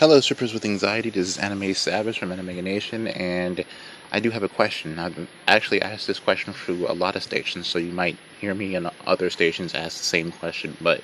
Hello, strippers with anxiety. This is Anime Savage from Anime Nation, and I do have a question. I've actually asked this question through a lot of stations, so you might hear me and other stations ask the same question. But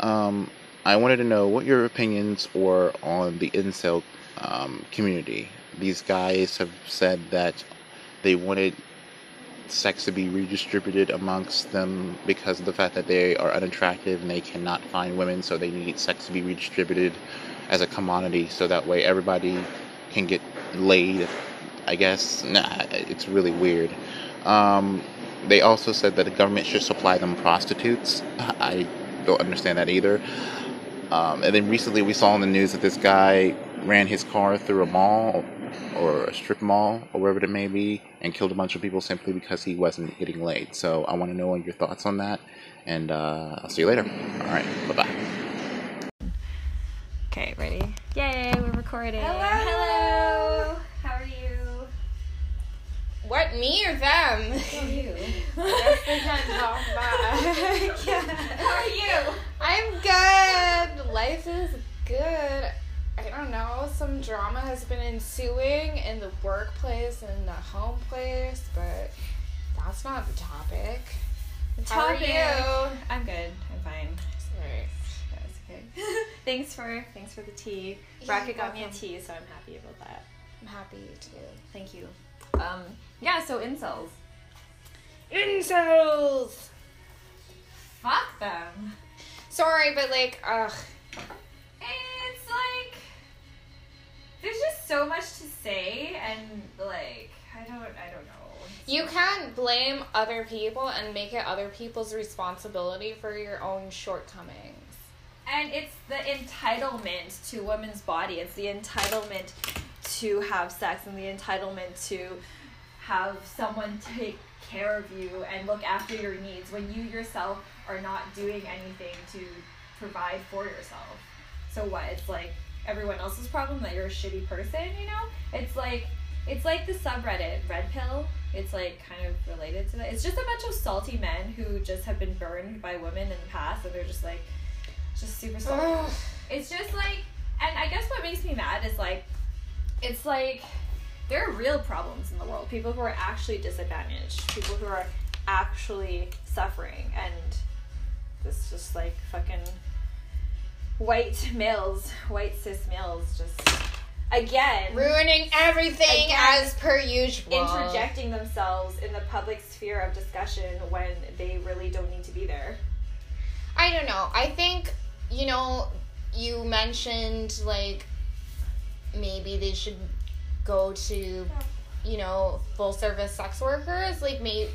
um, I wanted to know what your opinions were on the incel um, community. These guys have said that they wanted sex to be redistributed amongst them because of the fact that they are unattractive and they cannot find women, so they need sex to be redistributed as a commodity so that way everybody can get laid. I guess nah, it's really weird. Um, they also said that the government should supply them prostitutes. I don't understand that either. Um, and then recently we saw in the news that this guy ran his car through a mall or a strip mall or wherever it may be and killed a bunch of people simply because he wasn't getting laid. So I want to know your thoughts on that, and uh, I'll see you later. All right, bye bye. Okay, ready? Yay, we're recording. Hello. Hello. How are you? What, me or them? Oh, you. Yes, they can talk back. How are you? I'm good. Life is good. I don't know. Some drama has been ensuing in the workplace and the home place, but that's not the topic. How are you? I'm good. I'm fine. Right. That's okay. thanks for thanks for the tea. Yeah, Bracket got me a tea, so I'm happy about that. I'm happy too. Thank you. Um, yeah. So incels. Incels! Fuck them. Sorry, but like, ugh. So much to say, and like I don't I don't know. You can't blame other people and make it other people's responsibility for your own shortcomings. And it's the entitlement to women's body. It's the entitlement to have sex and the entitlement to have someone take care of you and look after your needs when you yourself are not doing anything to provide for yourself. So what? It's like everyone else's problem that you're a shitty person, you know? It's like it's like the subreddit Red Pill. It's like kind of related to that. It's just a bunch of salty men who just have been burned by women in the past and they're just like just super salty. Ugh. It's just like, and I guess what makes me mad is like, it's like there are real problems in the world. People who are actually disadvantaged, people who are actually suffering, and this just like fucking white males, white cis males, just again Ruining everything Again, as per usual. interjecting themselves in the public sphere of discussion when they really don't need to be there. I don't know. I think, you know, you mentioned like maybe they should go to, you know, full service sex workers. Like, maybe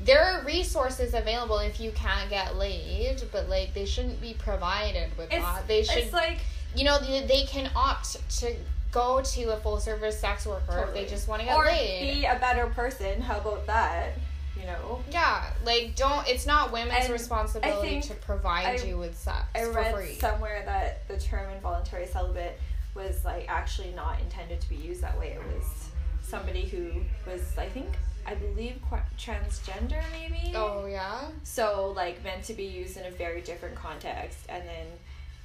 there are resources available if you can't get laid, but like they shouldn't be provided with It's, that. They should, it's like you know, they, they can opt to go to a full service sex worker if they just want to get or laid. be a better person. How about that? You know. Yeah, like don't. It's not women's And responsibility to provide I- you with sex I for read free. somewhere that the term involuntary celibate was like actually not intended to be used that way. It was somebody who was, I think, I believe, qu- transgender maybe. oh yeah. So like meant to be used in a very different context, and then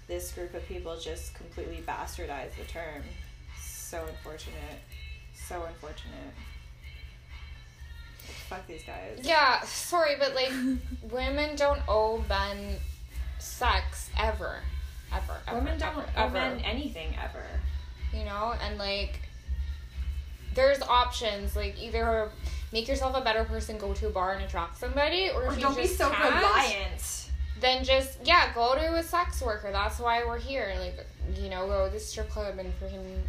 this group of people just completely bastardized the term. So unfortunate. So unfortunate. Fuck these guys. Yeah, sorry, but like women don't owe men sex ever, ever. ever Women don't ever, owe ever. men anything ever. You know, and like there's options. Like either make yourself a better person, go to a bar and attract somebody, or, Or if you don't be so can't, reliant. Then just yeah, go to a sex worker. That's why we're here. Like you know, go to the strip club and freaking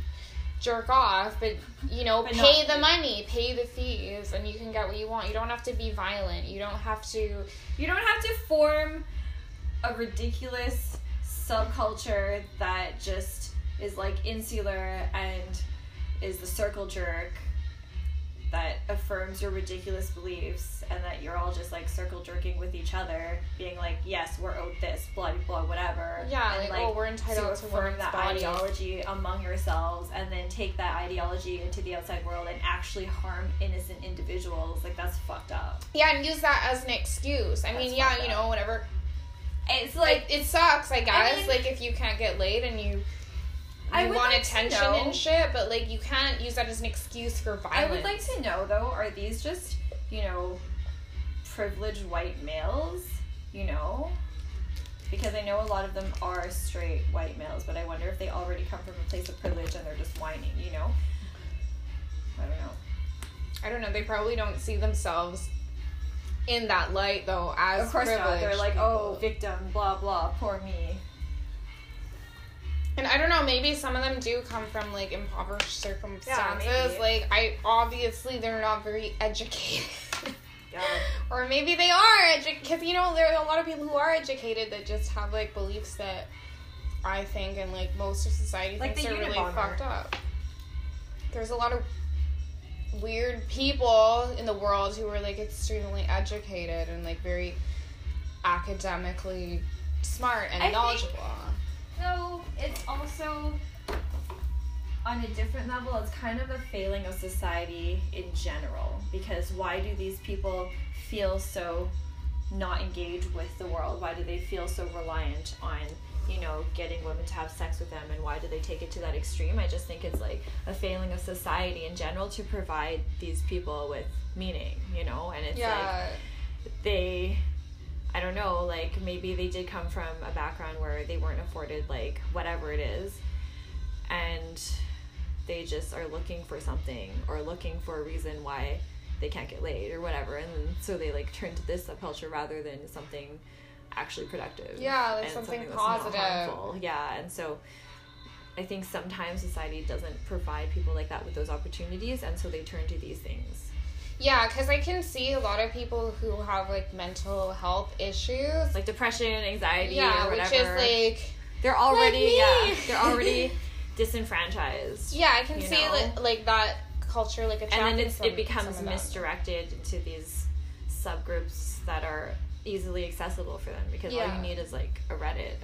jerk off, but you know, But pay not- the money, pay the fees, and you can get what you want. You don't have to be violent. You don't have to. You don't have to form a ridiculous subculture that just is like insular and is the circle jerk that affirms your ridiculous beliefs and that you're all just like circle jerking with each other, being like, yes, we're owed this, blah blah blah, whatever. Yeah, and like, oh, we're entitled to to affirm that bodies. ideology among yourselves and then take that ideology into the outside world and actually harm innocent individuals. Like that's fucked up. Yeah, and use that as an excuse. I mean, yeah, you know, whatever. It's Like like it sucks, I guess. mean- like if you can't get laid and you I want like attention and shit, but like you can't use that as an excuse for violence. I would like to know though, are these just, you know, privileged white males? You know? Because I know a lot of them are straight white males, but I wonder if they already come from a place of privilege and they're just whining, you know? I don't know. I don't know. They probably don't see themselves in that light though. As Of course not. They're like, oh, victim, blah blah, poor me. And I don't know, maybe some of them do come from like impoverished circumstances. maybe. like I obviously they're not very educated. Yeah. or maybe they are educated because you know there are a lot of people who are educated that just have like beliefs that I think and like most of society Like thinks are really fucked up. There's a lot of weird people in the world who are like extremely educated and like very academically smart and I think- knowledgeable. No, it's also on a different level. It's kind of a failing of society in general. Because why do these people feel so not engaged with the world? Why do they feel so reliant on, you know, getting women to have sex with them? And why do they take it to that extreme? I just think it's like a failing of society in general to provide these people with meaning, you know? And it's like they don't know, like maybe they did come from a background where they weren't afforded like whatever it is and they just are looking for something or looking for a reason why they can't get laid or whatever and so they like turn to this subculture rather than something actually productive. Yeah, like something that's positive. Yeah, and so I think sometimes society doesn't provide people like that with those opportunities and so they turn to these things. Yeah, because I can see a lot of people who have like mental health issues. Like depression, anxiety, yeah, or which whatever. is like they're already me. yeah they're already disenfranchised yeah, I can see like, like that culture like a and then it's, some- it becomes some of that. misdirected to these subgroups that are easily accessible for them because all you need is like a reddit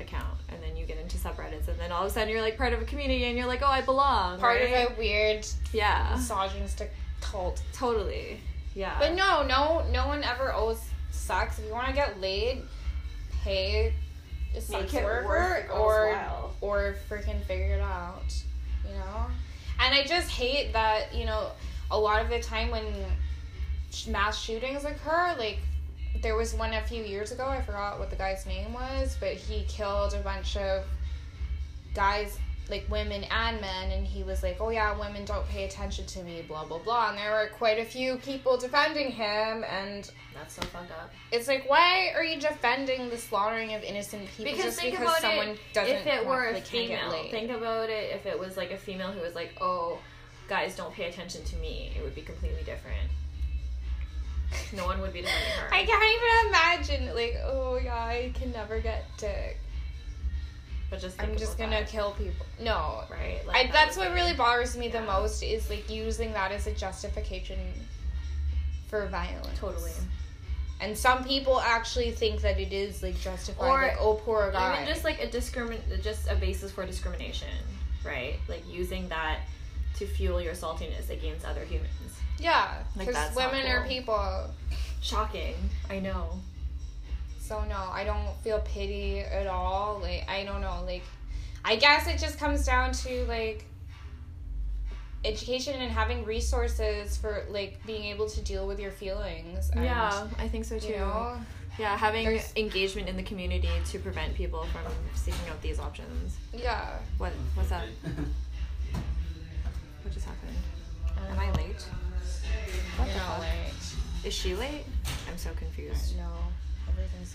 account and then you get into subreddits and then all of a sudden you're like part of a community and you're like oh i belong part right? of a weird yeah misogynistic cult. totally yeah But no, no, no one ever owes sex. If you want to get laid, pay a sex it worker or or freaking figure it out. You know. And I just hate that you know a lot of the time when mass shootings occur, like there was one a few years ago. I forgot what the guy's name was, but he killed a bunch of guys like women and men and he was like oh yeah women don't pay attention to me blah blah blah. And there were quite a few people defending him and that's so fucked up. it's like why are you defending the slaughtering of innocent people because just think because about someone it doesn't if it were a like, can't get female. think about it if it was like a female who was like oh guys don't pay attention to me it would be completely different. No one would be defending her. I can't even imagine like oh yeah I can never get dick but just I'm just gonna that, kill people. No. Right I, that's what really bothers me the most is like using that as a justification for violence. Totally. And some people actually think that it is like justified, Or like oh poor guy. even just like a discrimin just a basis for discrimination right? Like using that to fuel your saltiness against other humans. Yeah, because not women are people. shocking. I know So no, I don't feel pity at all. Like I don't know. Like I guess it just comes down to like education and having resources for like being able to deal with your feelings. And, yeah i think so too You know, yeah having There's- engagement in the community to prevent people from seeking out these options yeah. what what's that what just happened am i late what the fuck? late. is she late i'm so confused No, everything's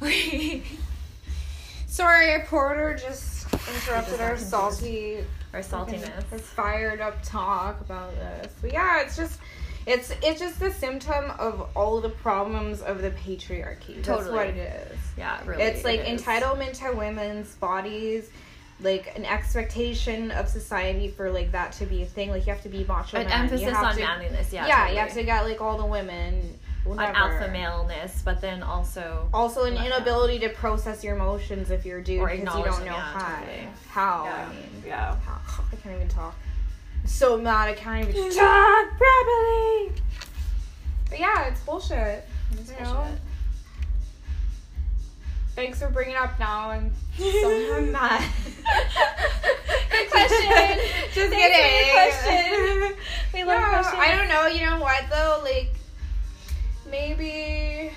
fine. Sorry, our porter just interrupted our salty our saltiness Her fired up talk about this. But yeah, it's just it's it's just the symptom of all the problems of the patriarchy. That's Totally. what it is. yeah it really it's like it entitlement to women's bodies, like an expectation of society for like that to be a thing. Like you have to be macho an man. Emphasis on to- manliness yeah Yeah, totally. you have to get like all the women. On Whatever. alpha maleness but then also Also, an Yeah. inability uh, to process your emotions if you're a dude because you don't know yeah, how. totally. How yeah I mean. yeah How- I can't even talk. I'm so mad I can't even talk properly. But yeah, it's bullshit. It's you know? bullshit. Thanks for bringing it up now. I'm so mad. Good question. Just Thanks kidding. for your question. We love No, questions. I don't know. You know what though? Like maybe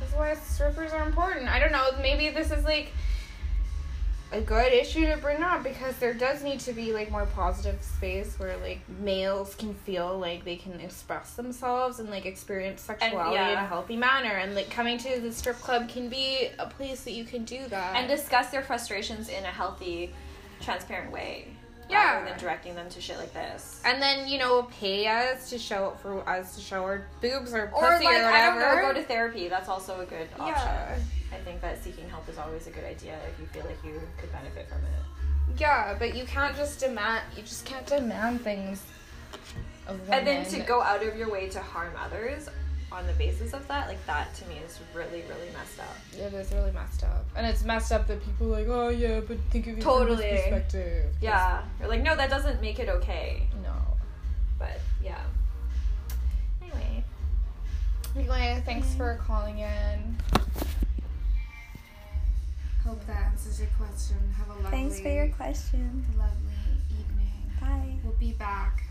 this is why strippers are important. I don't know. Maybe this is like a good issue to bring up because there does need to be like more positive space where like males can feel like they can express themselves and like experience sexuality in yeah. a healthy manner and like coming to the strip club can be a place that you can do that and discuss their frustrations in a healthy, transparent way. Yeah. Rather than directing them to shit like this. and then you know pay us to show for us to show our boobs or Or pussy like or I don't whatever. know, go to therapy. That's also a good option. yeah. I think that seeking help is always a good idea if you feel like you could benefit from it. Yeah, but you can't just demand. You just can't demand things. Of And then to go out of your way to harm others on the basis of that, like that to me is really, really messed up. Yeah, it is really messed up, and it's messed up that people are like, oh yeah, but think of it from Totally. this perspective. 'Cause- Yeah. You're like, no, that doesn't make it okay. No. But yeah. Anyway. Anyway, thanks for calling in. Hope that answers your question. Have a lovely, Thanks for your question. lovely evening. Bye. We'll be back